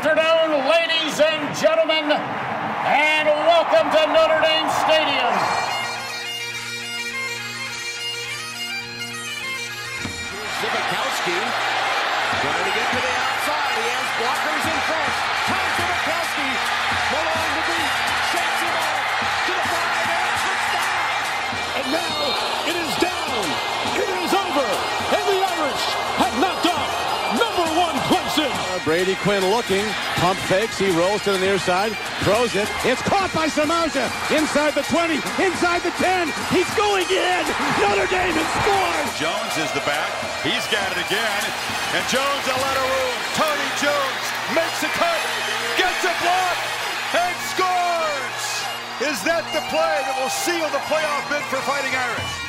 afternoon, ladies and gentlemen, and welcome to Notre Dame Stadium. Zbikowski trying to get to the outside. He has blockers in front. Brady Quinn looking, pump fakes, he rolls to the near side, throws it. It's caught by Samardzija inside the 20, inside the 10. He's going in. Notre Dame has scored. Jones is the back. He's got it again. And Jones a let room. Tony Jones makes a cut, gets a block, and scores. Is that the play that will seal the playoff bid for Fighting Irish?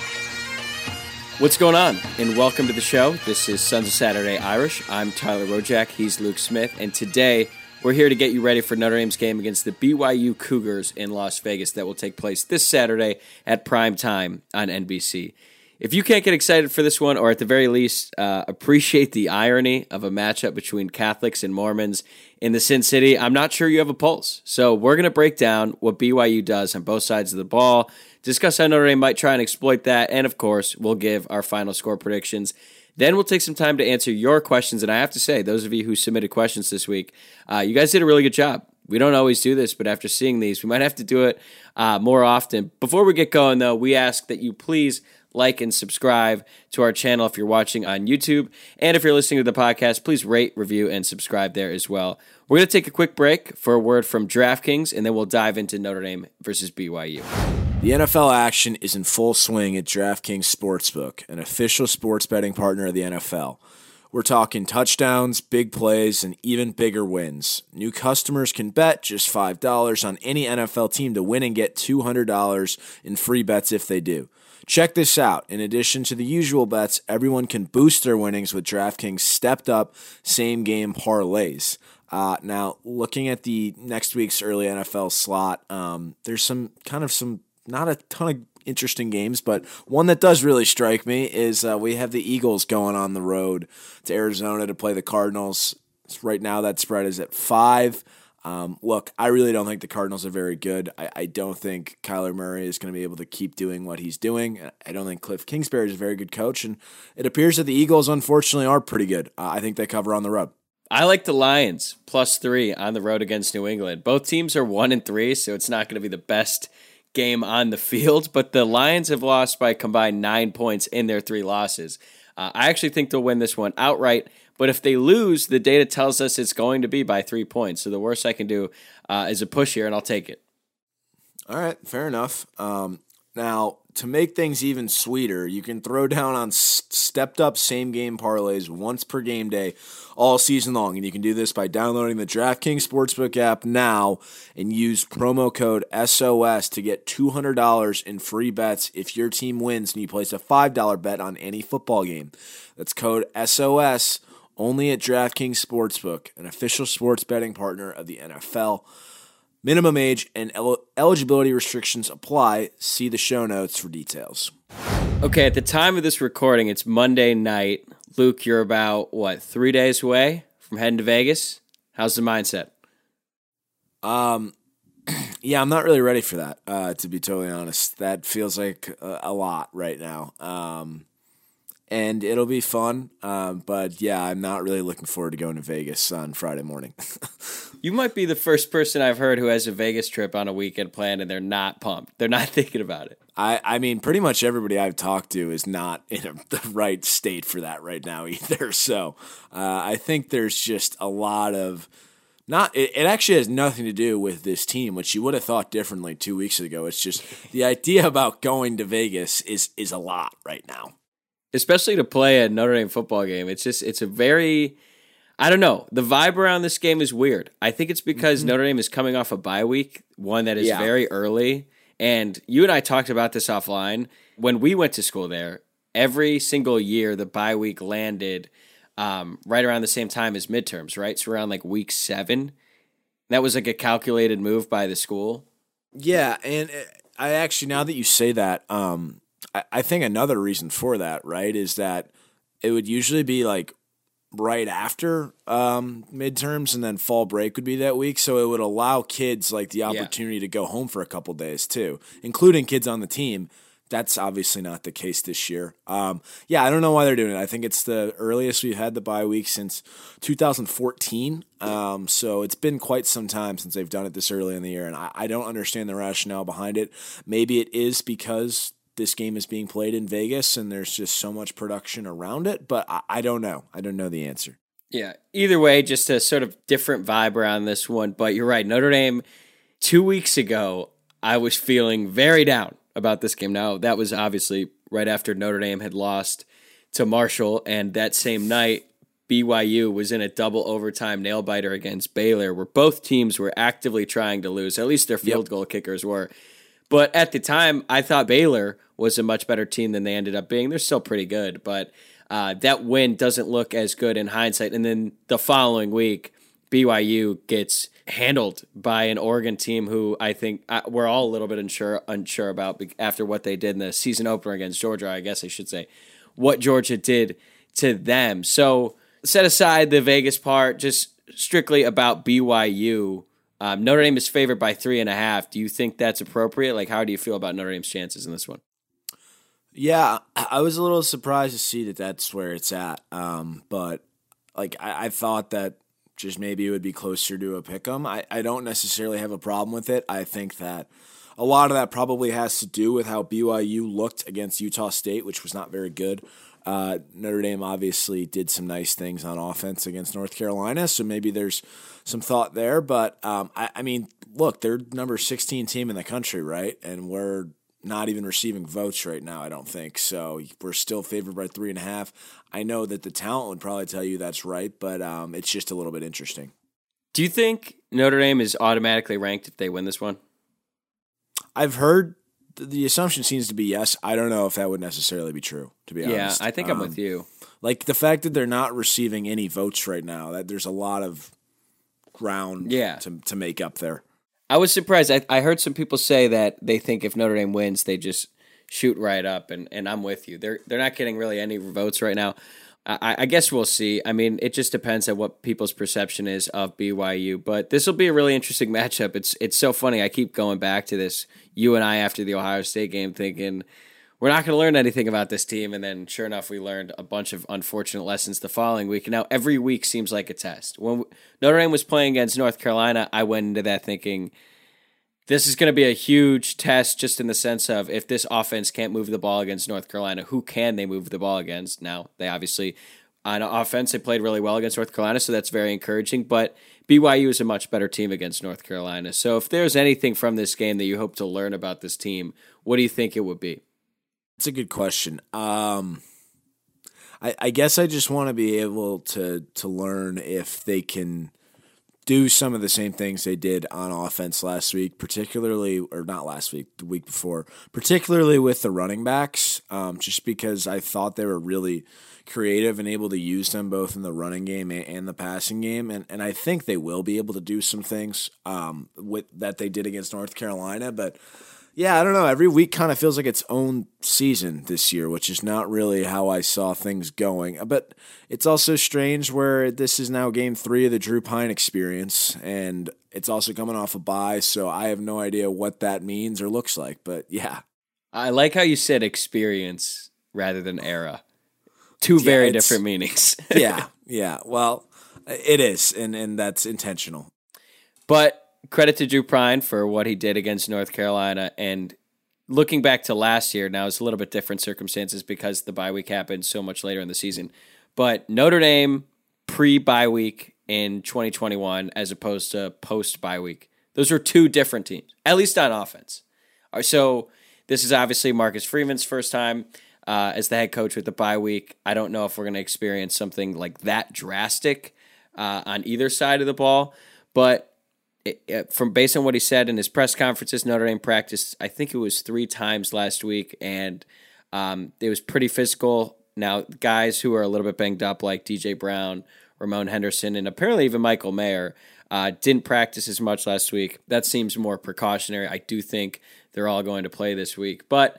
What's going on? And welcome to the show. This is Sons of Saturday Irish. I'm Tyler Rojak. He's Luke Smith. And today we're here to get you ready for Notre Dame's game against the BYU Cougars in Las Vegas that will take place this Saturday at prime time on NBC. If you can't get excited for this one, or at the very least uh, appreciate the irony of a matchup between Catholics and Mormons in the Sin City, I'm not sure you have a pulse. So we're going to break down what BYU does on both sides of the ball, discuss how Notre Dame might try and exploit that, and of course, we'll give our final score predictions. Then we'll take some time to answer your questions. And I have to say, those of you who submitted questions this week, uh, you guys did a really good job. We don't always do this, but after seeing these, we might have to do it uh, more often. Before we get going, though, we ask that you please like and subscribe to our channel if you're watching on YouTube. And if you're listening to the podcast, please rate, review, and subscribe there as well. We're going to take a quick break for a word from DraftKings, and then we'll dive into Notre Dame versus BYU. The NFL action is in full swing at DraftKings Sportsbook, an official sports betting partner of the NFL. We're talking touchdowns, big plays, and even bigger wins. New customers can bet just $5 on any NFL team to win and get $200 in free bets if they do. Check this out. In addition to the usual bets, everyone can boost their winnings with DraftKings stepped up same game parlays. Uh, now, looking at the next week's early NFL slot, um, there's some kind of some not a ton of interesting games, but one that does really strike me is uh, we have the Eagles going on the road to Arizona to play the Cardinals. Right now, that spread is at five. Um, look, I really don't think the Cardinals are very good. I, I don't think Kyler Murray is going to be able to keep doing what he's doing. I don't think Cliff Kingsbury is a very good coach, and it appears that the Eagles, unfortunately, are pretty good. Uh, I think they cover on the road. I like the Lions plus three on the road against New England. Both teams are one and three, so it's not going to be the best game on the field. But the Lions have lost by combined nine points in their three losses. Uh, I actually think they'll win this one outright. But if they lose, the data tells us it's going to be by three points. So the worst I can do uh, is a push here, and I'll take it. All right, fair enough. Um, now, to make things even sweeter, you can throw down on stepped up same game parlays once per game day all season long. And you can do this by downloading the DraftKings Sportsbook app now and use promo code SOS to get $200 in free bets if your team wins and you place a $5 bet on any football game. That's code SOS only at DraftKings Sportsbook, an official sports betting partner of the NFL. Minimum age and el- eligibility restrictions apply. See the show notes for details. Okay, at the time of this recording, it's Monday night. Luke, you're about, what, three days away from heading to Vegas? How's the mindset? Um, yeah, I'm not really ready for that, uh, to be totally honest. That feels like a, a lot right now. Um, and it'll be fun. Um, but yeah, I'm not really looking forward to going to Vegas on Friday morning. you might be the first person I've heard who has a Vegas trip on a weekend planned and they're not pumped. They're not thinking about it. I, I mean, pretty much everybody I've talked to is not in a, the right state for that right now either. So uh, I think there's just a lot of not it, it, actually has nothing to do with this team which you would have thought differently two weeks ago it's just the idea about going to vegas is is a lot right now especially to play a Notre Dame football game. It's just it's a very I don't know. The vibe around this game is weird. I think it's because mm-hmm. Notre Dame is coming off a bye week, one that is yeah. very early. And you and I talked about this offline. When we went to school there, every single year the bye week landed um, right around the same time as midterms, right? So around like week seven. That was like a calculated move by the school. Yeah, and uh, I actually now that you say that, um, I, I think another reason for that, right, is that it would usually be like right after um, midterms, and then fall break would be that week. So it would allow kids like the opportunity yeah. to go home for a couple days too, including kids on the team. That's obviously not the case this year. Um, yeah, I don't know why they're doing it. I think it's the earliest we've had the bye week since 2014. Um, so it's been quite some time since they've done it this early in the year, and I, I don't understand the rationale behind it. Maybe it is because this game is being played in Vegas and there's just so much production around it, but I, I don't know. I don't know the answer. Yeah. Either way, just a sort of different vibe around this one. But you're right. Notre Dame, two weeks ago, I was feeling very down about this game. Now, that was obviously right after Notre Dame had lost to Marshall. And that same night, BYU was in a double overtime nail biter against Baylor, where both teams were actively trying to lose. At least their field yep. goal kickers were. But at the time, I thought Baylor was a much better team than they ended up being. They're still pretty good, but uh, that win doesn't look as good in hindsight. And then the following week, BYU gets handled by an Oregon team who I think uh, we're all a little bit unsure unsure about after what they did in the season opener against Georgia. I guess I should say what Georgia did to them. So set aside the Vegas part, just strictly about BYU. Um, Notre Dame is favored by three and a half. Do you think that's appropriate? Like, how do you feel about Notre Dame's chances in this one? Yeah, I was a little surprised to see that that's where it's at. Um, but like, I, I, thought that just maybe it would be closer to a pick 'em. I, I don't necessarily have a problem with it. I think that a lot of that probably has to do with how BYU looked against Utah State, which was not very good. Uh, Notre Dame obviously did some nice things on offense against North Carolina, so maybe there's some thought there. But um, I, I, mean, look, they're number 16 team in the country, right? And we're not even receiving votes right now, I don't think. So we're still favored by three and a half. I know that the talent would probably tell you that's right, but um, it's just a little bit interesting. Do you think Notre Dame is automatically ranked if they win this one? I've heard the assumption seems to be yes. I don't know if that would necessarily be true. To be yeah, honest, yeah, I think um, I'm with um, you. Like the fact that they're not receiving any votes right now. That there's a lot of ground yeah. to to make up there. I was surprised. I, I heard some people say that they think if Notre Dame wins, they just shoot right up, and, and I'm with you. They're they're not getting really any votes right now. I, I, guess we'll see. I mean, it just depends on what people's perception is of BYU. But this will be a really interesting matchup. It's it's so funny. I keep going back to this. You and I after the Ohio State game, thinking we're not going to learn anything about this team, and then sure enough, we learned a bunch of unfortunate lessons the following week. And now every week seems like a test. When Notre Dame was playing against North Carolina, I went into that thinking this is going to be a huge test just in the sense of if this offense can't move the ball against North Carolina, who can they move the ball against? Now, they obviously, on offense, they played really well against North Carolina, so that's very encouraging. But BYU is a much better team against North Carolina. So if there's anything from this game that you hope to learn about this team, what do you think it would be? It's a good question. Um, I, I guess I just want to be able to to learn if they can do some of the same things they did on offense last week, particularly, or not last week, the week before, particularly with the running backs, um, just because I thought they were really creative and able to use them both in the running game and the passing game. And, and I think they will be able to do some things um, with that they did against North Carolina, but yeah, I don't know. Every week kind of feels like its own season this year, which is not really how I saw things going. But it's also strange where this is now game three of the Drew Pyne experience, and it's also coming off a bye, so I have no idea what that means or looks like. But yeah. I like how you said experience rather than era. Two yeah, very different meanings. yeah, yeah. Well, it is, and, and that's intentional. But credit to Drew Pyne for what he did against North Carolina. And looking back to last year, now it's a little bit different circumstances because the bye week happened so much later in the season. But Notre Dame pre bye week in 2021 as opposed to post bye week, those are two different teams, at least on offense. So this is obviously Marcus Freeman's first time. Uh, as the head coach with the bye week, I don't know if we're going to experience something like that drastic uh, on either side of the ball. But it, it, from based on what he said in his press conferences, Notre Dame practiced. I think it was three times last week, and um, it was pretty physical. Now, guys who are a little bit banged up, like DJ Brown, Ramon Henderson, and apparently even Michael Mayer, uh, didn't practice as much last week. That seems more precautionary. I do think they're all going to play this week, but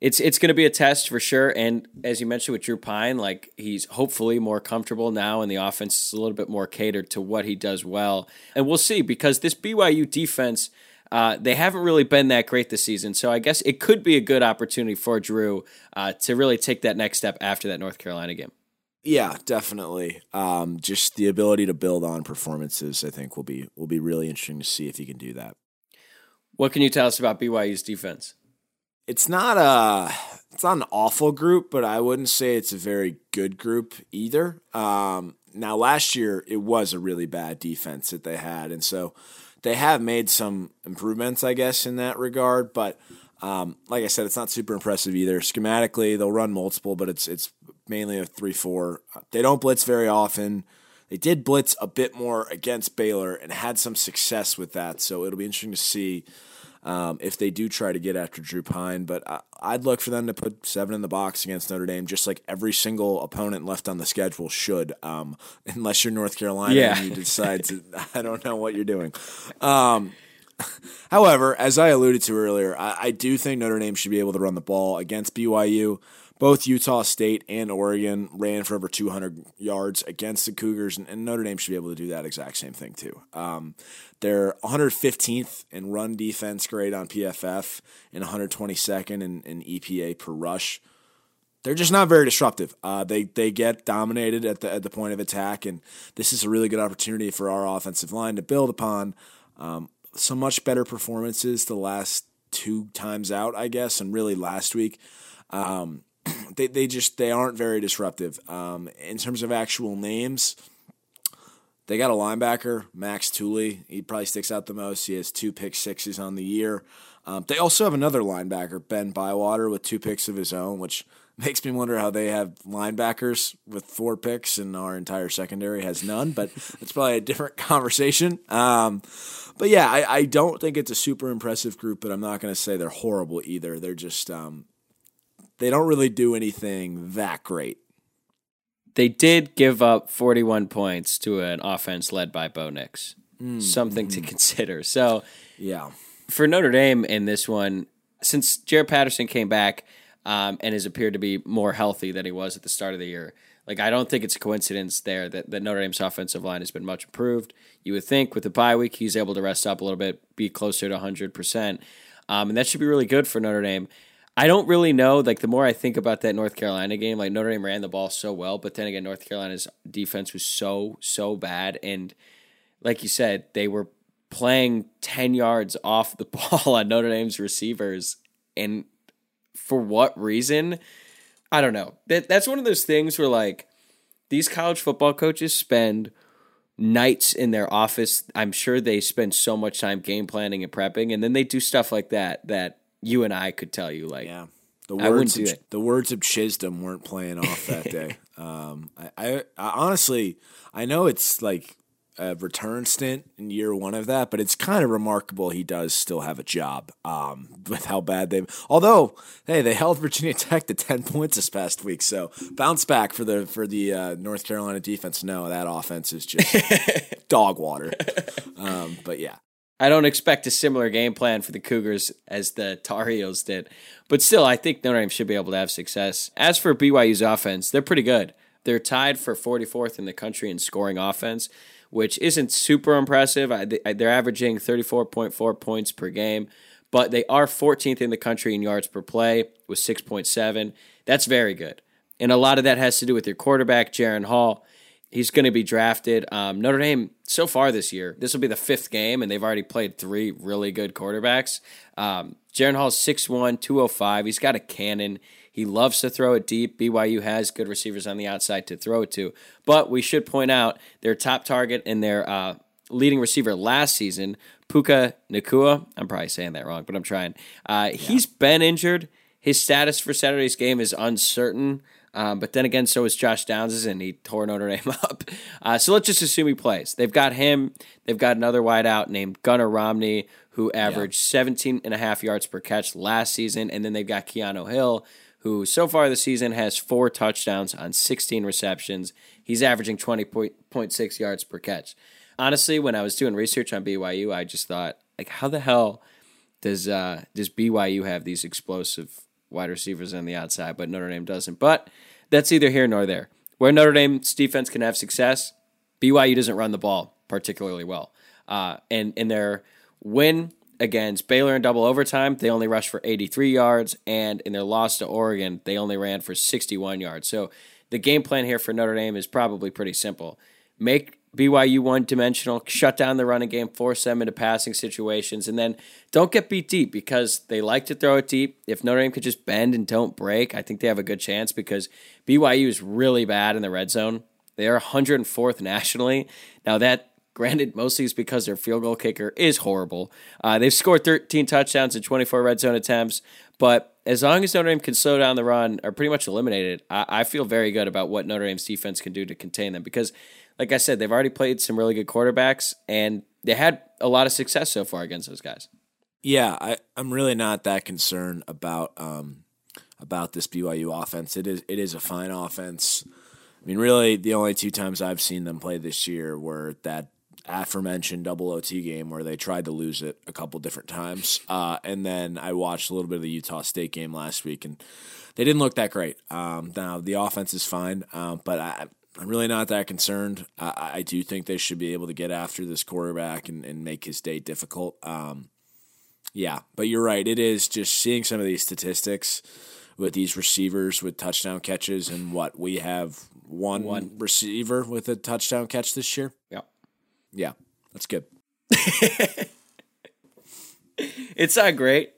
it's it's going to be a test for sure. And as you mentioned with Drew Pyne, like he's hopefully more comfortable now, and the offense is a little bit more catered to what he does well. And we'll see because this BYU defense. Uh, they haven't really been that great this season, so I guess it could be a good opportunity for Drew uh, to really take that next step after that North Carolina game. Yeah, definitely. Um, just the ability to build on performances, I think, will be will be really interesting to see if he can do that. What can you tell us about BYU's defense? It's not a it's not an awful group, but I wouldn't say it's a very good group either. Um, now, last year it was a really bad defense that they had, and so they have made some improvements, I guess, in that regard. But um, like I said, it's not super impressive either. Schematically, they'll run multiple, but it's it's mainly a three four. They don't blitz very often. They did blitz a bit more against Baylor and had some success with that. So it'll be interesting to see um, if they do try to get after Drew Pyne. But I, would look for them to put seven in the box against Notre Dame, just like every single opponent left on the schedule should, um, unless you're North Carolina yeah. and you decide to. I don't know what you're doing. Um, however, as I alluded to earlier, I, I do think Notre Dame should be able to run the ball against BYU both Utah State and Oregon ran for over 200 yards against the Cougars, and, and Notre Dame should be able to do that exact same thing too. Um, they're 115th in run defense grade on PFF and 122nd in, in EPA per rush. They're just not very disruptive. Uh, they they get dominated at the at the point of attack, and this is a really good opportunity for our offensive line to build upon um, some much better performances the last two times out, I guess, and really last week. Um, they they just they aren't very disruptive. Um, in terms of actual names, they got a linebacker, Max Tooley. He probably sticks out the most. He has two pick sixes on the year. Um, they also have another linebacker, Ben Bywater, with two picks of his own, which makes me wonder how they have linebackers with four picks and our entire secondary has none. But it's probably a different conversation. Um, but yeah, I, I, don't think it's a super impressive group, but I'm not going to say they're horrible either. They're just um, they don't really do anything that great. They did give up 41 points to an offense led by Bo Nix. Mm, Something mm. to consider. So, yeah. For Notre Dame in this one, since Jarrett Patterson came back um, and has appeared to be more healthy than he was at the start of the year, like I don't think it's a coincidence there that, that Notre Dame's offensive line has been much improved. You would think with the bye week, he's able to rest up a little bit, be closer to 100%. Um, and that should be really good for Notre Dame. I don't really know. Like the more I think about that North Carolina game, like Notre Dame ran the ball so well, but then again, North Carolina's defense was so so bad, and like you said, they were playing ten yards off the ball on Notre Dame's receivers, and for what reason? I don't know. That that's one of those things where like these college football coaches spend nights in their office. I'm sure they spend so much time game planning and prepping, and then they do stuff like that that you and I could tell you like yeah. The words of, the words of Chizik weren't playing off that day. Um, I, I, I, honestly I know it's like a return stint in year one of that, but it's kind of remarkable he does still have a job um, with how bad they've. Although, hey, they held Virginia Tech to ten points this past week, so bounce back for the for the uh, North Carolina defense. No, that offense is just dog water. Um, but yeah, I don't expect a similar game plan for the Cougars as the Tar Heels did. But still, I think Notre Dame should be able to have success. As for BYU's offense, they're pretty good. They're tied for 44th in the country in scoring offense, which isn't super impressive. They're averaging 34.4 points per game, but they are 14th in the country in yards per play with 6.7. That's very good. And a lot of that has to do with your quarterback, Jaren Hall. He's going to be drafted. Um, Notre Dame, so far this year, this will be the fifth game, and they've already played three really good quarterbacks. Um, Jaren Hall's 6'1, 205. He's got a cannon. He loves to throw it deep. BYU has good receivers on the outside to throw it to. But we should point out their top target and their uh, leading receiver last season, Puka Nacua. I'm probably saying that wrong, but I'm trying. Uh, yeah. He's been injured. His status for Saturday's game is uncertain. Um, but then again, so is Josh Downs, and he tore Notre Dame up. Uh, so let's just assume he plays. They've got him. They've got another wideout named Gunnar Romney, who averaged yeah. 17 and a half yards per catch last season. And then they've got Keanu Hill, who so far this season has four touchdowns on 16 receptions. He's averaging 20.6 yards per catch. Honestly, when I was doing research on BYU, I just thought, like, how the hell does uh, does BYU have these explosive wide receivers on the outside, but Notre Dame doesn't. But that's either here nor there. Where Notre Dame's defense can have success, BYU doesn't run the ball particularly well. Uh, and in their win against Baylor in double overtime, they only rushed for 83 yards, and in their loss to Oregon, they only ran for 61 yards. So the game plan here for Notre Dame is probably pretty simple. Make BYU one dimensional, shut down the running game, force them into passing situations, and then don't get beat deep because they like to throw it deep. If Notre Dame could just bend and don't break, I think they have a good chance because BYU is really bad in the red zone. They are 104th nationally. Now, that granted mostly is because their field goal kicker is horrible. Uh, they've scored 13 touchdowns in 24 red zone attempts, but as long as Notre Dame can slow down the run or pretty much eliminate it, I, I feel very good about what Notre Dame's defense can do to contain them because like I said, they've already played some really good quarterbacks, and they had a lot of success so far against those guys. Yeah, I, I'm really not that concerned about um, about this BYU offense. It is it is a fine offense. I mean, really, the only two times I've seen them play this year were that aforementioned double OT game where they tried to lose it a couple different times, uh, and then I watched a little bit of the Utah State game last week, and they didn't look that great. Um, now the offense is fine, um, but I, I'm really not that concerned. I, I, do think they should be able to get after this quarterback and, and make his day difficult. Um, yeah, but you're right. It is just seeing some of these statistics with these receivers with touchdown catches and what we have one, one. receiver with a touchdown catch this year. Yeah. Yeah, that's good. it's not great.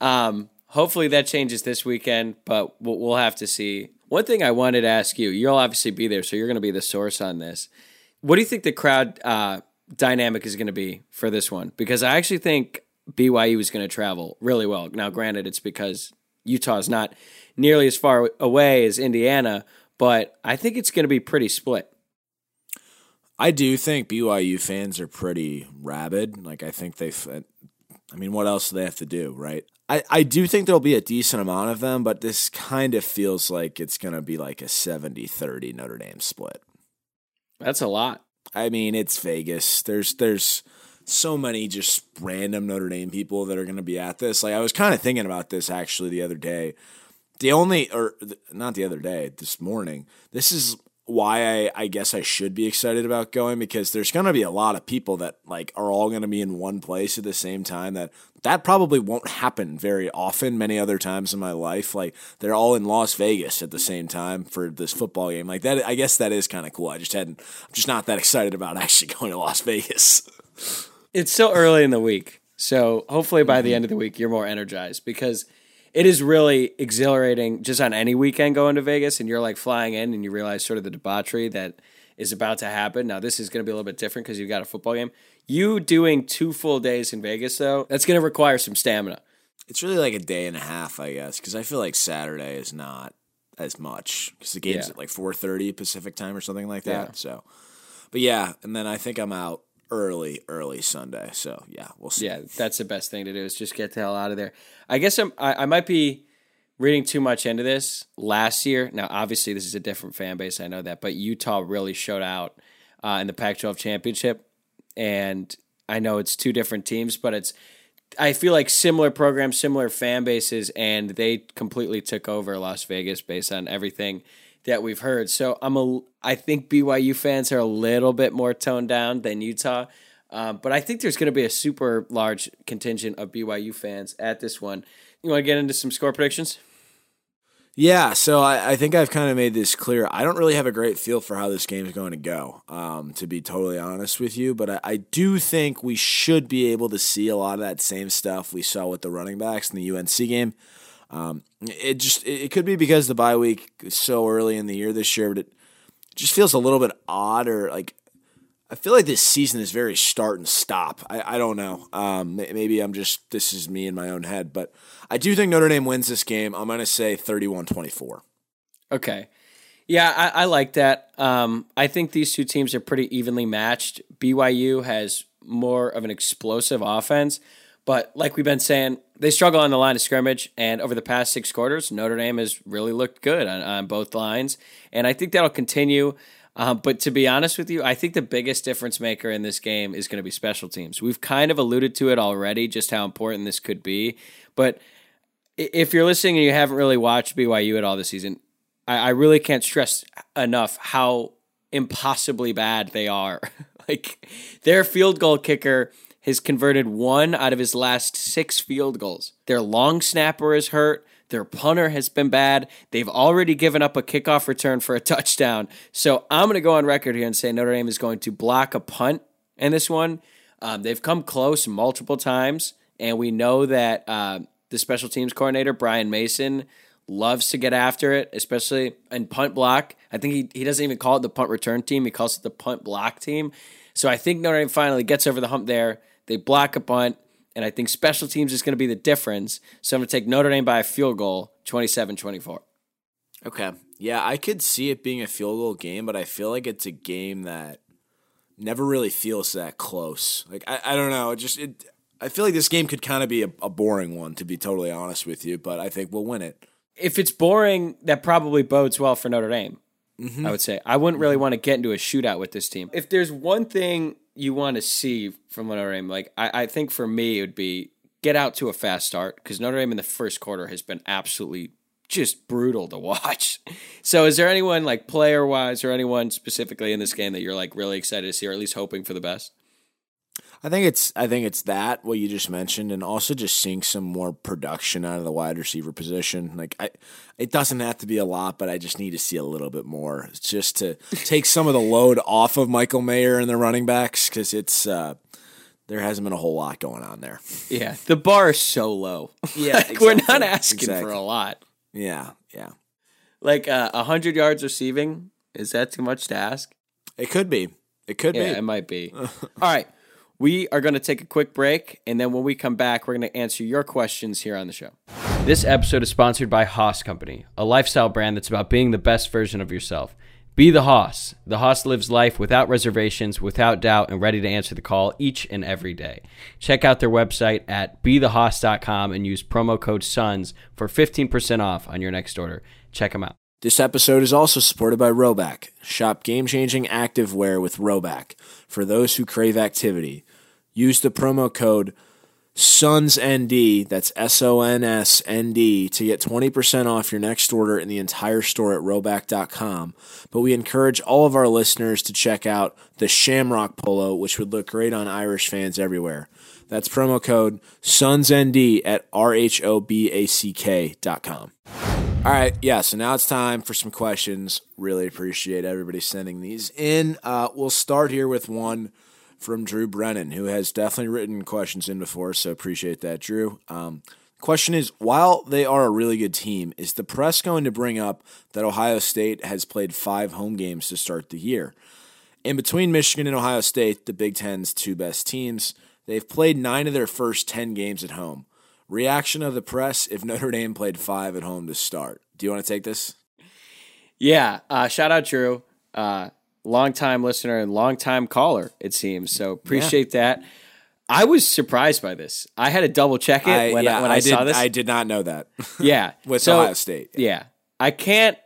Um, hopefully that changes this weekend, but we'll, we'll have to see. One thing I wanted to ask you, you'll obviously be there, so you're going to be the source on this. What do you think the crowd uh, dynamic is going to be for this one? Because I actually think BYU is going to travel really well. Now, granted, it's because Utah is not nearly as far away as Indiana, but I think it's going to be pretty split. I do think BYU fans are pretty rabid. Like I think they, I mean, what else do they have to do, right? I, I do think there'll be a decent amount of them, but this kind of feels like it's going to be like a 70 30 Notre Dame split. That's a lot. I mean, it's Vegas. There's, there's, so many just random Notre Dame people that are going to be at this. Like I was kind of thinking about this actually the other day. The only or not the other day, this morning. This is why I, I guess I should be excited about going because there's going to be a lot of people that like are all going to be in one place at the same time that that probably won't happen very often many other times in my life. Like they're all in Las Vegas at the same time for this football game. Like that I guess that is kind of cool. I just hadn't I'm just not that excited about actually going to Las Vegas. It's still early in the week so hopefully by the end of the week you're more energized because it is really exhilarating just on any weekend going to Vegas and you're like flying in and you realize sort of the debauchery that is about to happen. Now, this is going to be a little bit different because you've got a football game. You doing two full days in Vegas, though, that's going to require some stamina. It's really like a day and a half, I guess, because I feel like Saturday is not as much because the game's yeah. at like 4.30 Pacific time or something like that. Yeah. So, but yeah, and then I think I'm out early, early Sunday. So yeah, we'll see. Yeah, that's the best thing to do is just get the hell out of there. I guess I'm, I, I might be reading too much into this. Last year, now obviously this is a different fan base, I know that, but Utah really showed out uh, in the Pac-12 championship, and I know it's two different teams, but it's I feel like similar programs, similar fan bases, and they completely took over Las Vegas based on everything that we've heard. So I'm a I think BYU fans are a little bit more toned down than Utah. Um, but I think there's going to be a super large contingent of BYU fans at this one. You want to get into some score predictions? Yeah, so I, I, think I've kind of made this clear. I don't really have a great feel for how this game is going to go, um, to be totally honest with you. But I, I, do think we should be able to see a lot of that same stuff we saw with the running backs in the UNC game. Um, it just it could be because the bye week is so early in the year this year, but it just feels a little bit odd or like I feel like this season is very start and stop. I, I don't know. Um, maybe I'm just this is me in my own head, but I do think Notre Dame wins this game. I'm going to say 31-24. Okay. Yeah, I, I like that. Um, I think these two teams are pretty evenly matched. BYU has more of an explosive offense, but like we've been saying, they struggle on the line of scrimmage. And over the past six quarters, Notre Dame has really looked good on, on both lines. And I think that'll continue. Um, but to be honest with you, I think the biggest difference maker in this game is going to be special teams. We've kind of alluded to it already, just how important this could be. But if you're listening and you haven't really watched BYU at all this season, I, I really can't stress enough how impossibly bad they are. like their field goal kicker has converted one out of his last six field goals. Their long snapper is hurt. Their punter has been bad. They've already given up a kickoff return for a touchdown. So I'm going to go on record here and say Notre Dame is going to block a punt in this one. Um, they've come close multiple times, and we know that uh, the special teams coordinator, Brian Mason, loves to get after it, especially in punt block. I think he, he doesn't even call it the punt return team, he calls it the punt block team. So I think Notre Dame finally gets over the hump there. They block a punt, and I think special teams is going to be the difference. So I'm going to take Notre Dame by a field goal, 27 24. Okay. Yeah, I could see it being a field goal game, but I feel like it's a game that never really feels that close. Like I, I don't know, it just it I feel like this game could kind of be a, a boring one to be totally honest with you, but I think we'll win it. If it's boring, that probably bodes well for Notre Dame. Mm-hmm. I would say I wouldn't really want to get into a shootout with this team. If there's one thing you want to see from Notre Dame, like I, I think for me it would be get out to a fast start because Notre Dame in the first quarter has been absolutely just brutal to watch. So is there anyone like player wise or anyone specifically in this game that you're like really excited to see or at least hoping for the best? I think it's I think it's that what you just mentioned, and also just seeing some more production out of the wide receiver position. Like I, it doesn't have to be a lot, but I just need to see a little bit more, just to take some of the load off of Michael Mayer and the running backs because it's uh, there hasn't been a whole lot going on there. Yeah, the bar is so low. Yeah, like, we're not asking exactly. for a lot. Yeah, yeah, Like uh, a hundred yards receiving is that too much to ask? it could be, it could Yeah, be. it might be. All right. We are going to take a quick break, and then when we come back, we're going to answer your questions here on the show. This episode is sponsored by Haas Company, a lifestyle brand that's about being the best version of yourself. Be the Haas. The Haas lives life without reservations, without doubt, and ready to answer the call each and every day. Check out their website at bethehaas.com and use promo code SUNS for 15% off on your next order. Check them out. This episode is also supported by Rhoback. Shop game changing active wear with Rhoback for those who crave activity. Use the promo code SONSND, that's S O N S N D, to get 20% off your next order in the entire store at Rhoback.com. But we encourage all of our listeners to check out the Shamrock Polo, which would look great on Irish fans everywhere. That's promo code SONSND at R-H-O-B-A-C-K.com. All right, yeah. So now it's time for some questions. Really appreciate everybody sending these in. Uh, we'll start here with one from Drew Brennan, who has definitely written questions in before. So appreciate that, Drew. Um, question is: While they are a really good team, is the press going to bring up that Ohio State has played five home games to start the year? In between Michigan and Ohio State, the Big Ten's two best teams, they've played nine of their first ten games at home. Reaction of the press if Notre Dame played five at home to start. Do you want to take this? Yeah. Uh, shout out, Drew. Uh, longtime listener and longtime caller, it seems. So appreciate that. I was surprised by this. I had to double check it when, I, when I, did, saw this. I did not know that. yeah. with So, Ohio State. Yeah. I can't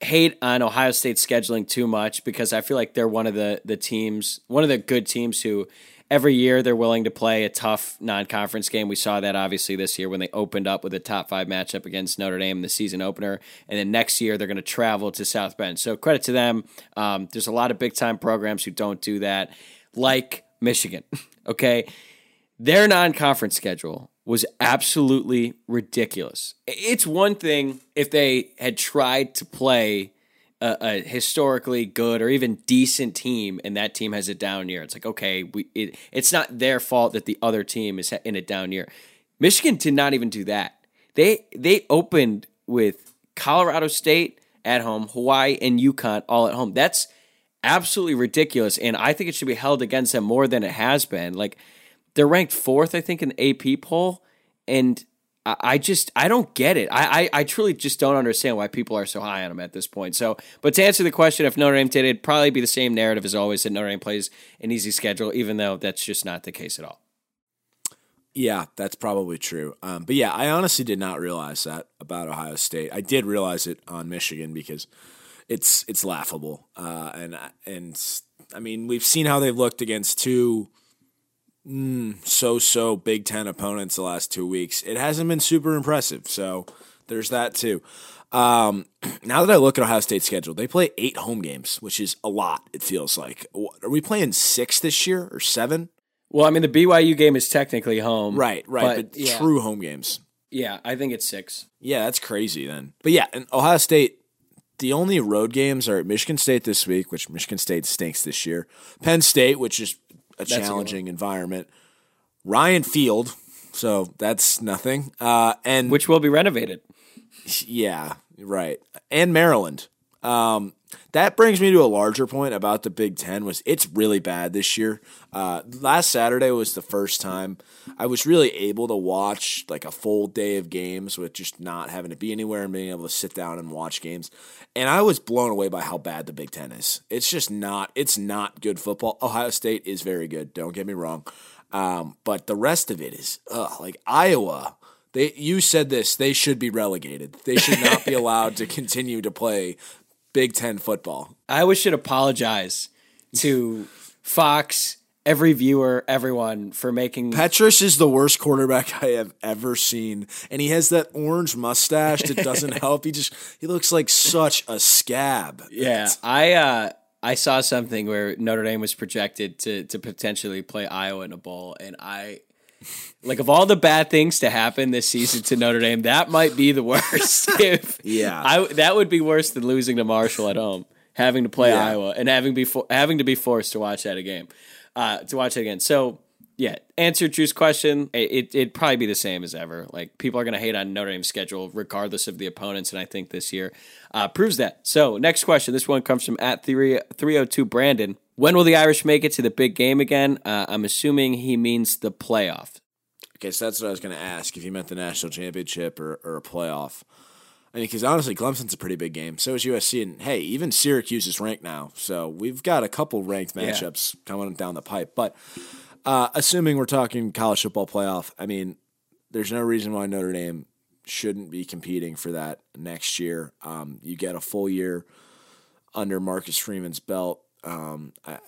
hate on Ohio State scheduling too much because I feel like they're one of the, the teams, one of the good teams who every year they're willing to play a tough non conference game. We saw that obviously this year when they opened up with a top five matchup against Notre Dame in the season opener. And then next year they're going to travel to South Bend. So credit to them. Um, there's a lot of big time programs who don't do that, like Michigan. okay. Their non conference schedule was absolutely ridiculous. It's one thing if they had tried to play a, a historically good or even decent team and that team has a down year. It's like, okay, we it, it's not their fault that the other team is in a down year. Michigan did not even do that. They they opened with Colorado State at home, Hawaii and UConn all at home. That's absolutely ridiculous and I think it should be held against them more than it has been. Like they're ranked 4th I think in the AP poll and I just I don't get it. I, I I truly just don't understand why people are so high on them at this point. So, but to answer the question, if Notre Dame did, it'd probably be the same narrative as always that Notre Dame plays an easy schedule, even though that's just not the case at all. Yeah, that's probably true. Um, but yeah, I honestly did not realize that about Ohio State. I did realize it on Michigan because it's it's laughable. Uh, and and I mean, we've seen how they've looked against two so so Big Ten opponents the last two weeks. It hasn't been super impressive. So there's that too. Um, now that I look at Ohio State's schedule, they play eight home games, which is a lot. It feels like. Are we playing six this year or seven? Well, I mean, the BYU game is technically home. Right, right, but, yeah, true home games. Yeah, I think it's six. Yeah, that's crazy then. But yeah, and Ohio State, the only road games are at Michigan State this week, which Michigan State stinks this year. Penn State, which is a a challenging environment. Ryan Field, so that's nothing. Uh, and Which will be renovated. yeah, right. And Maryland. Um, that brings me to a larger point about the Big Ten. Was it's really bad this year? Uh, last Saturday was the first time I was really able to watch like a full day of games with just not having to be anywhere and being able to sit down and watch games. And I was blown away by how bad the Big Ten is. It's just not. It's not good football. Ohio State is very good. Don't get me wrong. Um, but the rest of it is ugh, like Iowa. They, you said this. They should be relegated. They should not be allowed to continue to play Big Ten football. I always should apologize to Fox, every viewer, everyone for making. Petras is the worst quarterback I have ever seen, and he has that orange mustache that doesn't help. He just he looks like such a scab. yeah, I uh, I saw something where Notre Dame was projected to to potentially play Iowa in a bowl, and I. Like of all the bad things to happen this season to Notre Dame, that might be the worst. if Yeah. I that would be worse than losing to Marshall at home, having to play Yeah. Iowa, and having be having to be forced to watch that a game, uh, to watch it again. So yeah, answer Drew's question. It, it it'd probably be the same as ever. Like people are going to hate on Notre Dame's schedule regardless of the opponents, and I think this year uh, proves that. So next question. This one comes from at three three hundred two Brandon. When will the Irish make it to the big game again? Uh, I'm assuming he means the playoff. Okay, so that's what I was going to ask if you meant the national championship or, or a playoff. I mean, because honestly, Clemson's a pretty big game. So is USC, and hey, even Syracuse is ranked now. So we've got a couple ranked Yeah. matchups coming down the pipe. But uh, assuming we're talking college football playoff, I mean, there's no reason why Notre Dame shouldn't be competing for that next year. Um, you get a full year under Marcus Freeman's belt. Um, I,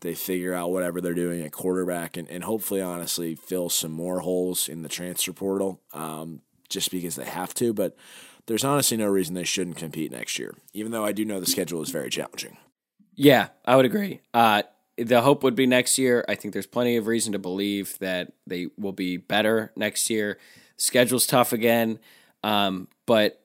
they figure out whatever they're doing at quarterback and, and hopefully, honestly, fill some more holes in the transfer portal um, just because they have to. But there's honestly no reason they shouldn't compete next year, even though I do know the schedule is very challenging. Yeah, I would agree. Uh, the hope would be next year. I think there's plenty of reason to believe that they will be better next year. Schedule's tough again, um, but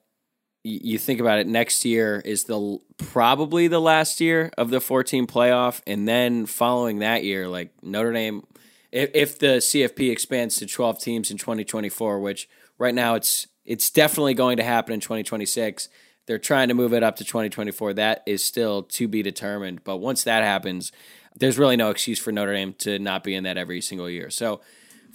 you think about it. Next year is the probably the last year of the 14 playoff, and then following that year, like Notre Dame, if, if the CFP expands to 12 teams in 2024, which right now it's it's definitely going to happen in 2026. They're trying to move it up to 2024. That is still to be determined. But once that happens, there's really no excuse for Notre Dame to not be in that every single year. So,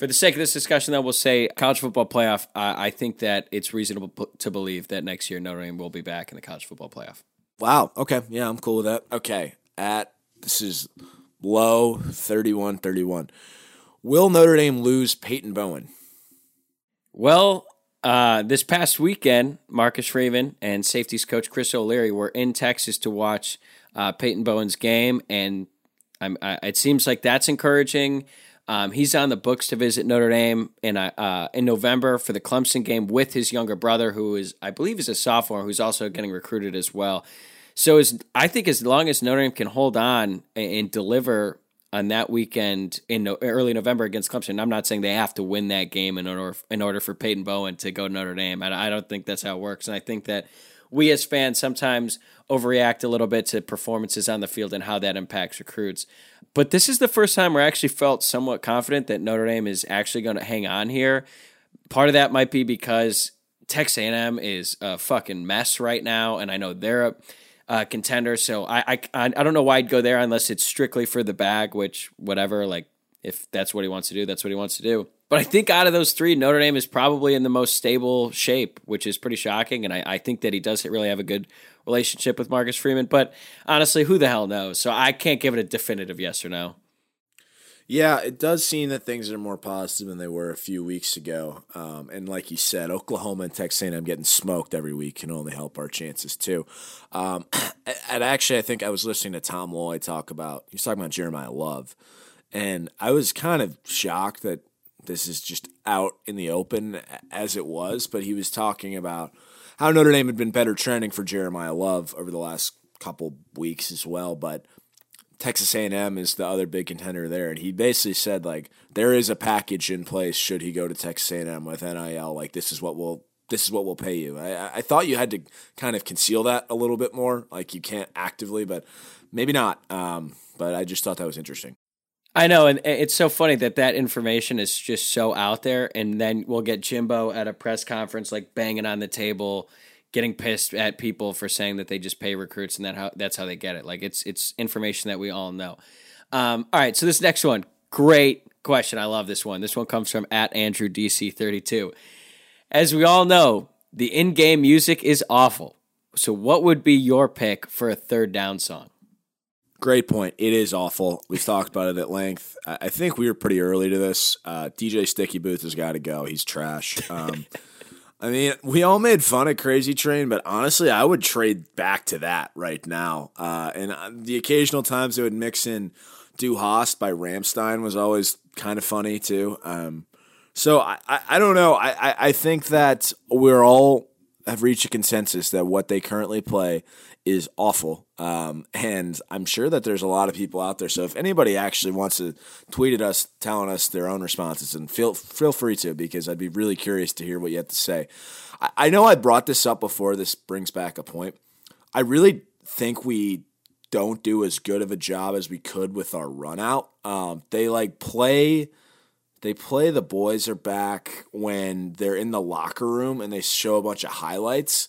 for the sake of this discussion, though, we'll say college football playoff. Uh, I think that it's reasonable to believe that next year Notre Dame will be back in the college football playoff. Wow. Okay. Yeah, I'm cool with that. Okay. At this is low 31 31. Will Notre Dame lose Peyton Bowen? Well, uh, this past weekend, Marcus Freeman and safeties coach Chris O'Leary were in Texas to watch uh, Peyton Bowen's game, and I'm, I, it seems like that's encouraging. Um, he's on the books to visit Notre Dame in uh, in November for the Clemson game with his younger brother, who is I believe is a sophomore, who's also getting recruited as well. So as I think as long as Notre Dame can hold on and, and deliver on that weekend in no, early November against Clemson, I'm not saying they have to win that game in order in order for Peyton Bowen to go to Notre Dame. I, I don't think that's how it works, and I think that we as fans sometimes overreact a little bit to performances on the field and how that impacts recruits. But this is the first time we're actually felt somewhat confident that Notre Dame is actually going to hang on here. Part of that might be because Texas A&M is a fucking mess right now, and I know they're a contender. So I, I I don't know why I'd go there unless it's strictly for the bag, which whatever. Like if that's what he wants to do, that's what he wants to do. But I think out of those three, Notre Dame is probably in the most stable shape, which is pretty shocking. And I, I think that he does really have a good relationship with Marcus Freeman. But honestly, who the hell knows? So I can't give it a definitive yes or no. Yeah, it does seem that things are more positive than they were a few weeks ago. Um, and like you said, Oklahoma and Texas A&M getting smoked every week can only help our chances too. Um, and actually, I think I was listening to Tom Loy talk about. He was talking about Jeremiah Love, And I was kind of shocked that this is just out in the open as it was, but he was talking about how Notre Dame had been better trending for Jeremiah Love over the last couple weeks as well, but Texas A&M is the other big contender there, and he basically said like there is a package in place should he go to Texas A&M with NIL. Like this is what we'll this is what we'll pay you. I, I thought you had to kind of conceal that a little bit more, like you can't actively, but maybe not. Um, but I just thought that was interesting. I know, and it's so funny that that information is just so out there, and then we'll get Jimbo at a press conference like banging on the table getting pissed at people for saying that they just pay recruits and that how that's how they get it. Like it's it's information that we all know. Um, all right, so this next one, great question. I love this one. This one comes from at Andrew DC thirty two. As we all know, the in game music is awful. So, what would be your pick for a third down song? Great point. It is awful. We've talked about it at length. I think we were pretty early to this. Uh, DJ Sticky Booth has got to go. He's trash. Um, I mean, we all made fun of Crazy Train, but honestly, I would trade back to that right now. Uh, and uh, the occasional times they would mix in Du Hast by Rammstein was always kind of funny too. Um, so I, I, I, don't know. I, I, I think that we're all have reached a consensus that what they currently play is awful. Um, and I'm sure that there's a lot of people out there. So if anybody actually wants to tweet at us telling us their own responses, and feel feel free to because I'd be really curious to hear what you have to say. I, I know I brought this up before. This brings back a point. I really think we don't do as good of a job as we could with our run out. Um, they like play they play the boys are back when they're in the locker room and they show a bunch of highlights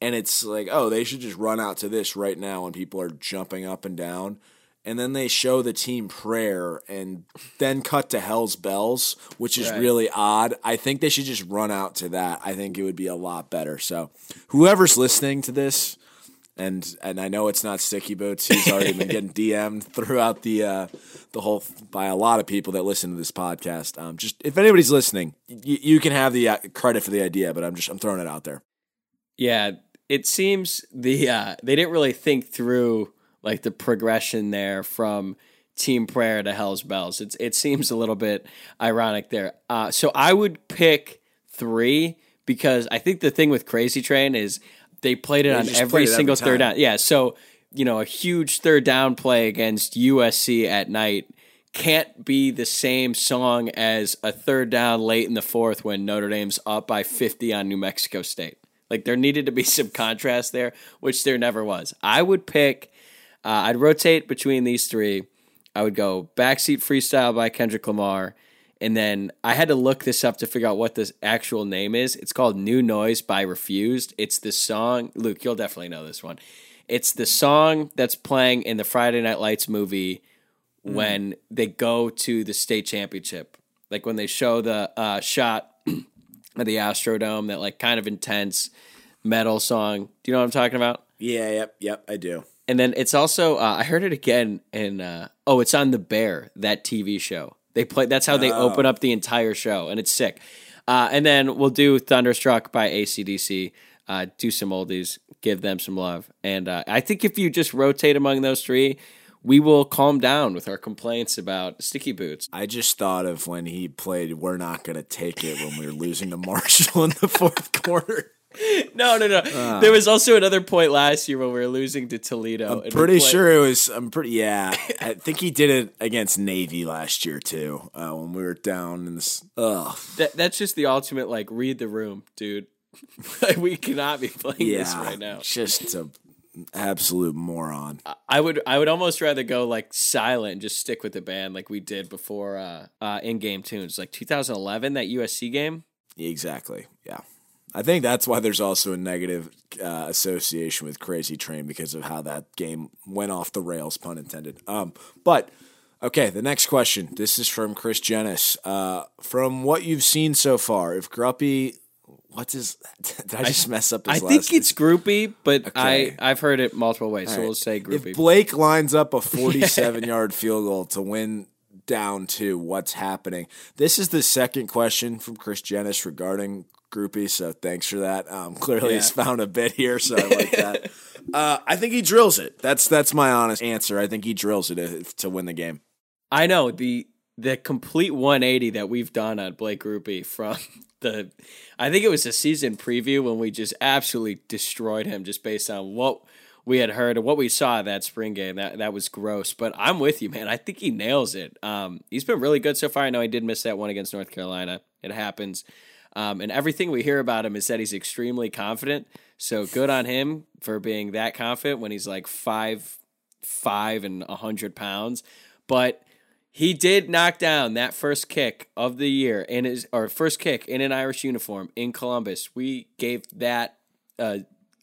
and it's like, oh, they should just run out to this right now when people are jumping up and down. And then they show the team prayer and then cut to Hell's Bells, which is right. really odd. I think they should just run out to that. I think it would be a lot better. So, whoever's listening to this, and and I know it's not Sticky Boots. He's already been getting DM'd throughout the uh, the whole by a lot of people that listen to this podcast. Um, just if anybody's listening, y- you can have the uh, credit for the idea, but I'm just I'm throwing it out there. Yeah, it seems the uh, they didn't really think through like the progression there from Team Prayer to Hell's Bells. It's it seems a little bit ironic there. Uh, so I would pick three because I think the thing with Crazy Train is they played it on every single every third down. Yeah, so you know a huge third down play against USC at night can't be the same song as a third down late in the fourth when Notre Dame's up by 50 on New Mexico State. Like there needed to be some contrast there, which there never was. I would pick, uh, I'd rotate between these three. I would go Backseat Freestyle by Kendrick Lamar. And then I had to look this up to figure out what the actual name is. It's called New Noise by Refused. It's the song, Luke, you'll definitely know this one. It's the song that's playing in the Friday Night Lights movie mm. when they go to the state championship. Like when they show the uh, shot at the Astrodome, that like kind of intense metal song. Do you know what I'm talking about? Yeah, yep, yep, I do. And then it's also uh, I heard it again in uh, oh, it's on the Bear that TV show. They play that's how they oh. open up the entire show, and it's sick. Uh, and then we'll do Thunderstruck by ACDC. Uh, do some oldies, give them some love, and uh, I think if you just rotate among those three, we will calm down with our complaints about sticky boots. I just thought of when he played "We're Not Gonna Take It" when we were losing to Marshall in the fourth quarter. No, no, no. Uh, there was also another point last year when we were losing to Toledo. I'm pretty sure it was. I'm pretty. Yeah, I think he did it against Navy last year too. Uh, when we were down in this. Ugh. That, that's just the ultimate. Like, read the room, dude. we cannot be playing yeah, this right now. Just a absolute moron. I would I would almost rather go like silent and just stick with the band like we did before uh, uh, in game tunes like 2011 that USC game. Exactly. Yeah. I think that's why there's also a negative uh, association with Crazy Train because of how that game went off the rails, pun intended. Um, but okay, the next question. This is from Chris Jennis. Uh, from what you've seen so far, if Gruppy what's his? Did I just I, mess up? I think it's groupie, but okay. I I've heard it multiple ways, All so right. we'll say groupie. If Blake lines up a 47 yard field goal to win down to what's happening? This is the second question from Chris Jennis regarding groupie. So thanks for that. Um, clearly, yeah. he's found a bit here, so I like that. uh, I think he drills it. That's that's my honest answer. I think he drills it to, to win the game. I know the the complete 180 that we've done on Blake Grupe from the I think it was a season preview when we just absolutely destroyed him just based on what we had heard and what we saw that spring game. That that was gross. But I'm with you, man. I think he nails it. Um, he's been really good so far. I know he did miss that one against North Carolina. It happens. Um, and everything we hear about him is that he's extremely confident. So good on him for being that confident when he's like five, five and a hundred pounds. But he did knock down that first kick of the year in his or first kick in an Irish uniform in Columbus. We gave that a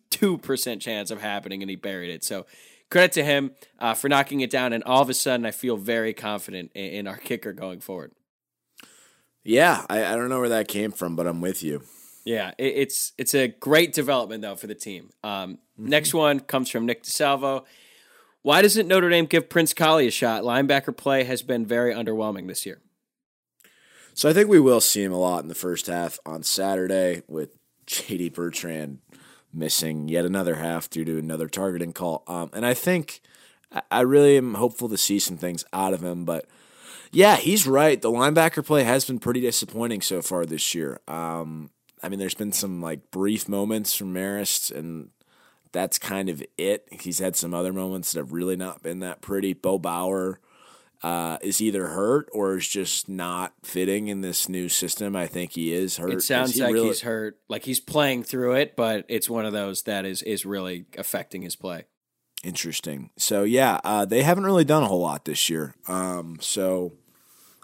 two percent chance of happening, and he buried it. So credit to him uh, for knocking it down. And all of a sudden, I feel very confident in, in our kicker going forward. Yeah, I, I, don't know where that came from, but I'm with you. Yeah, it, it's it's a great development though for the team. Um, mm-hmm. Next one comes from Nick DeSalvo. Why doesn't Notre Dame give Prince Kollie a shot? Linebacker play has been very underwhelming this year. So I think we will see him a lot in the first half on Saturday with JD Bertrand missing yet another half due to another targeting call. Um, and I think I really am hopeful to see some things out of him, but yeah, he's right. The linebacker play has been pretty disappointing so far this year. Um, I mean, there's been some like brief moments from Marist, and that's kind of it. He's had some other moments that have really not been that pretty. Bo Bauer uh, is either hurt or is just not fitting in this new system. I think he is hurt. It sounds he like really... he's hurt. Like he's playing through it, but it's one of those that is is really affecting his play. Interesting. So yeah, uh, they haven't really done a whole lot this year. Um, so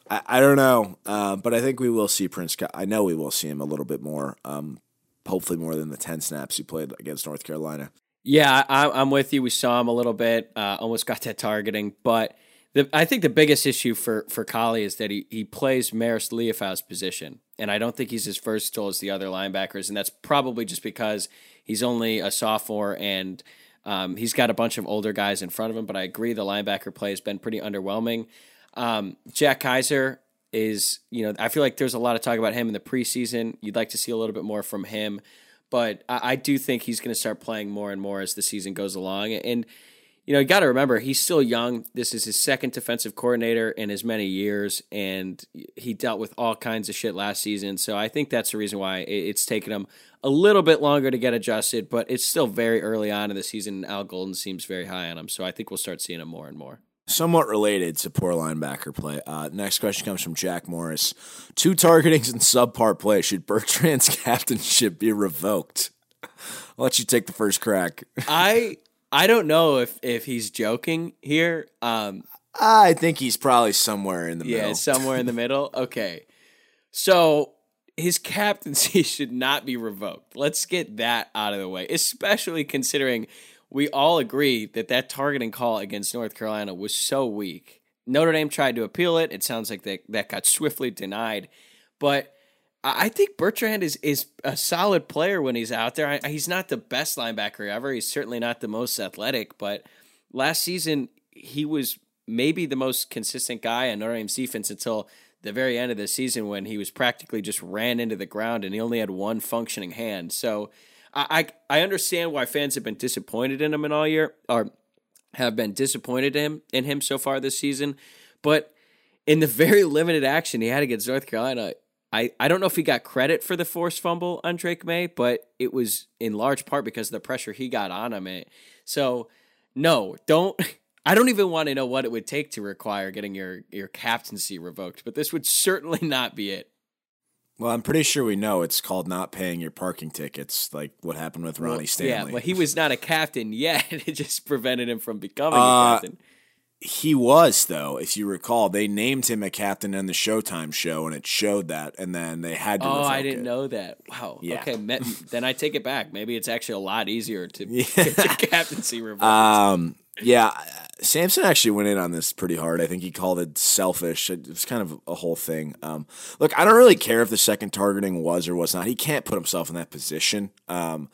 I, I don't know, uh, but I think we will see Prince. I know we will see him a little bit more. Um, hopefully more than the ten snaps he played against North Carolina. Yeah, I, am with you. We saw him a little bit. Uh, almost got that targeting, but the, I think the biggest issue for for Kollie is that he he plays Marist Liufau's position, and I don't think he's as versatile as the other linebackers, and that's probably just because he's only a sophomore and. Um, he's got a bunch of older guys in front of him, but I agree the linebacker play has been pretty underwhelming. Um, Jack Kiser is, you know, I feel like there's a lot of talk about him in the preseason. You'd like to see a little bit more from him, but I, I do think he's going to start playing more and more as the season goes along. And, you know, you got to remember, he's still young. This is his second defensive coordinator in as many years, and he dealt with all kinds of shit last season. So I think that's the reason why it's taken him a little bit longer to get adjusted, but it's still very early on in the season. and Al Golden seems very high on him, so I think we'll start seeing him more and more. Somewhat related to poor linebacker play. Uh, next question comes from Jack Morris. Two targetings and subpar play. Should Bertrand's captainship be revoked? I'll let you take the first crack. I I don't know if if he's joking here. Um, I think he's probably somewhere in the yeah, middle. Yeah, somewhere in the middle. Okay, so his captaincy should not be revoked. Let's get that out of the way, especially considering we all agree that that targeting call against North Carolina was so weak. Notre Dame tried to appeal it. It sounds like that, that got swiftly denied. But I think Bertrand is, is a solid player when he's out there. I, he's not the best linebacker ever. He's certainly not the most athletic, but last season he was maybe the most consistent guy on Notre Dame's defense until the very end of the season when he was practically just ran into the ground and he only had one functioning hand. So I, I understand why fans have been disappointed in him in all year, or have been disappointed in him, in him so far this season. But in the very limited action he had against North Carolina, I, I don't know if he got credit for the forced fumble on Drake Maye, but it was in large part because of the pressure he got on him. So, no, don't. I don't even want to know what it would take to require getting your, your captaincy revoked, but this would certainly not be it. Well, I'm pretty sure we know it's called not paying your parking tickets, like what happened with Ronnie well, Stanley. Yeah, but he was not a captain yet. It just prevented him from becoming uh, a captain. He was, though, if you recall. They named him a captain in the Showtime show, and it showed that, and then they had to. Oh, I didn't it. know that. Wow. Yeah. Okay, then I take it back. Maybe it's actually a lot easier to yeah. get your captaincy revoked. Um, yeah, Sampson actually went in on this pretty hard. I think he called it selfish. It was kind of a whole thing. Um, look, I don't really care if the second targeting was or was not. He can't put himself in that position. Um,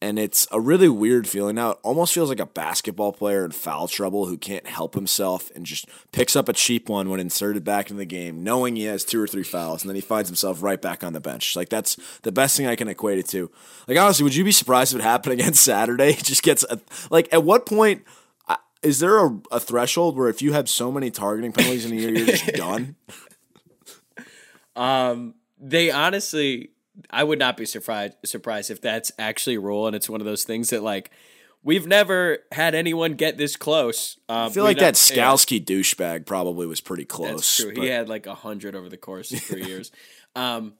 and it's a really weird feeling now. It almost feels like a basketball player in foul trouble who can't help himself and just picks up a cheap one when inserted back in the game, knowing he has two or three fouls, and then he finds himself right back on the bench. Like that's the best thing I can equate it to. Like honestly, would you be surprised if it happened again Saturday? He just gets a, like at what point is there a, a threshold where if you have so many targeting penalties in a year, you're just done? Um, they honestly, I would not be surprised surprised if that's actually a rule, and it's one of those things that like we've never had anyone get this close. Um, I feel like that Skalski douchebag probably was pretty close. That's true. He had like a hundred over the course of three years. Um,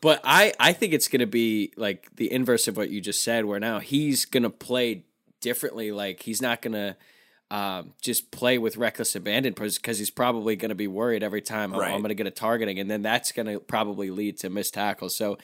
but I, I think it's going to be like the inverse of what you just said, where now he's going to play differently. Like he's not going to um, just play with reckless abandon because he's probably going to be worried every time oh, Right. I'm going to get a targeting, and then that's going to probably lead to missed tackles. So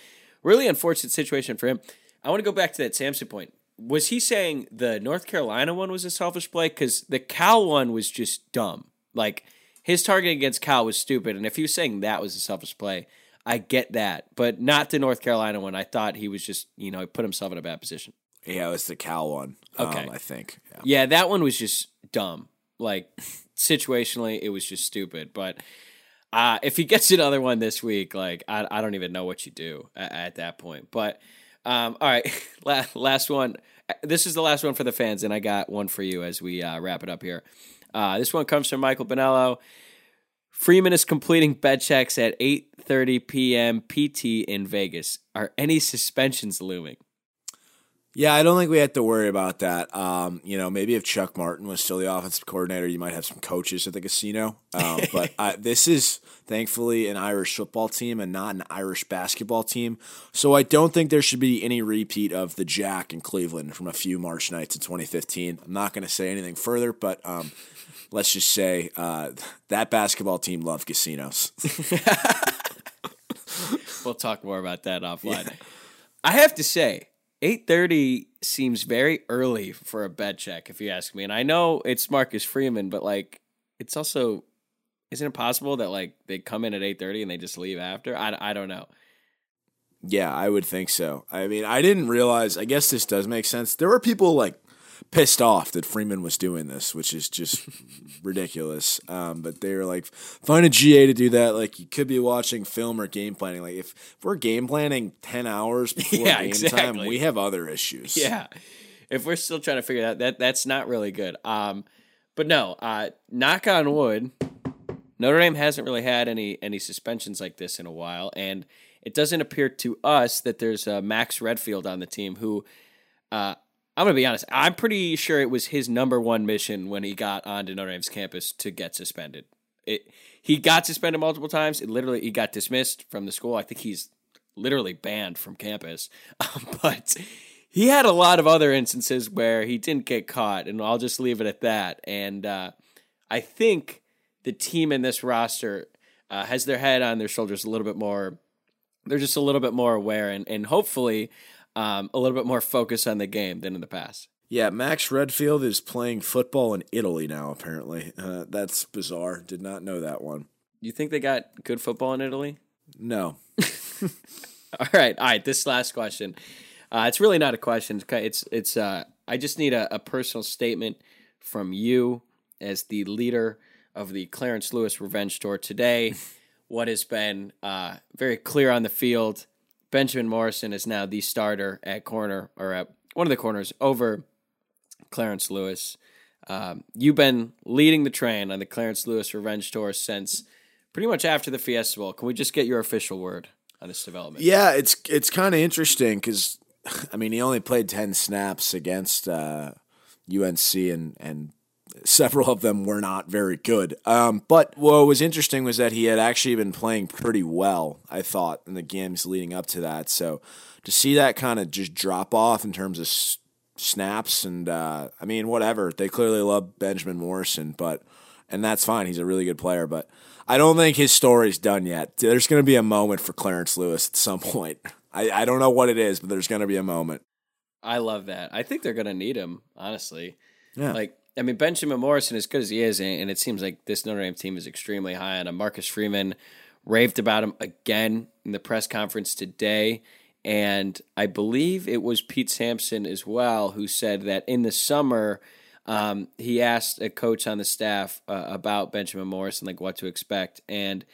really unfortunate situation for him. I want to go back to that Sampson point. Was he saying the North Carolina one was a selfish play? Because the Cal one was just dumb. Like his targeting against Cal was stupid, and if he was saying that was a selfish play, I get that, but not the North Carolina one. I thought he was just you know he put himself in a bad position. Yeah, it was the Cal one. um, Okay. I think. Yeah. Yeah, that one was just dumb. Like situationally, it was just stupid. But uh, if he gets another one this week, like I, I don't even know what you do at, at that point. But um, all right, la- last one. This is the last one for the fans, and I got one for you as we uh, wrap it up here. Uh, this one comes from Michael Bonello. Freeman is completing bed checks at 8:30 p.m. PT in Vegas. Are any suspensions looming? Yeah, I don't think we have to worry about that. Um, you know, maybe if Chuck Martin was still the offensive coordinator, you might have some coaches at the casino. Um, but uh, this is thankfully an Irish football team and not an Irish basketball team. So I don't think there should be any repeat of the Jack in Cleveland from a few March nights in 2015. I'm not going to say anything further, but um, let's just say uh, that basketball team loved casinos. We'll talk more about that offline. I have to say, eight thirty seems very early for a bed check, if you ask me. And I know it's Marcus Freeman, but like, it's also isn't it possible that like they come in at eight thirty and they just leave after? I, I don't know. Yeah, I would think so. I mean, I didn't realize. I guess this does make sense. There were people like pissed off that Freeman was doing this, which is just ridiculous. Um, but they were like, find a GA to do that. Like, you could be watching film or game planning. Like, if, if we're game planning ten hours before Yeah, game exactly. time, we have other issues. Yeah, if we're still trying to figure that that that's not really good. Um, but no, uh, knock on wood, Notre Dame hasn't really had any any suspensions like this in a while, and it doesn't appear to us that there's uh, Max Redfield on the team who. Uh, I'm gonna be honest. I'm pretty sure it was his number one mission when he got onto Notre Dame's campus to get suspended. It he got suspended multiple times. It literally he got dismissed from the school. I think he's literally banned from campus. but he had a lot of other instances where he didn't get caught, and I'll just leave it at that. And uh, I think the team in this roster uh, has their head on their shoulders a little bit more. They're just a little bit more aware, and and hopefully um, a little bit more focused on the game than in the past. Yeah, Max Redfield is playing football in Italy now, apparently. Uh, that's bizarre. Did not know that one. You think they got good football in Italy? No. All right, all right. This last question, uh, it's really not a question. It's it's. Uh, I just need a, a personal statement from you as the leader of the Clarence Lewis Revenge Tour today. what has been uh, very clear on the field, Benjamin Morrison is now the starter at corner or at one of the corners over Clarence Lewis. Um, you've been leading the train on the Clarence Lewis Revenge Tour since pretty much after the Fiesta Bowl. Can we just get your official word on this development? Yeah, it's it's kind of interesting because, I mean, he only played ten snaps against uh, UNC, and and several of them were not very good. Um, but what was interesting was that he had actually been playing pretty well. I thought in the games leading up to that. So to see that kind of just drop off in terms of s- snaps and uh, I mean, whatever they clearly love Benjamin Morrison, but and that's fine. He's a really good player, but. I don't think his story's done yet. There's going to be a moment for Clarence Lewis at some point. I, I don't know what it is, but there's going to be a moment. I love that. I think they're going to need him, honestly. Yeah. Like, I mean, Benjamin Morrison, as good as he is, and it seems like this Notre Dame team is extremely high on him. Marcus Freeman raved about him again in the press conference today. And I believe it was Pete Sampson as well who said that in the summer, um, he asked a coach on the staff uh, about Benjamin Morrison, like what to expect. And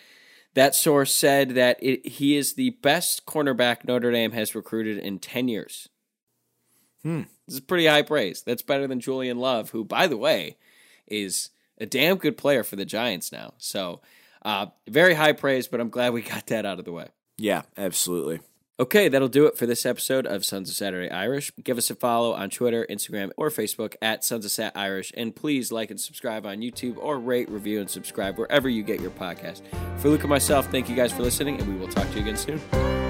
that source said that it, he is the best cornerback Notre Dame has recruited in 10 years. Hmm. This is pretty high praise. That's better than Julian Love, who, by the way, is a damn good player for the Giants now. So, uh, very high praise, but I'm glad we got that out of the way. Yeah, absolutely. Okay, that'll do it for this episode of Sons of Saturday Irish. Give us a follow on Twitter, Instagram, or Facebook at Sons of Sat Irish, and please like and subscribe on YouTube or rate, review, and subscribe wherever you get your podcast. For Luke and myself, thank you guys for listening, and we will talk to you again soon.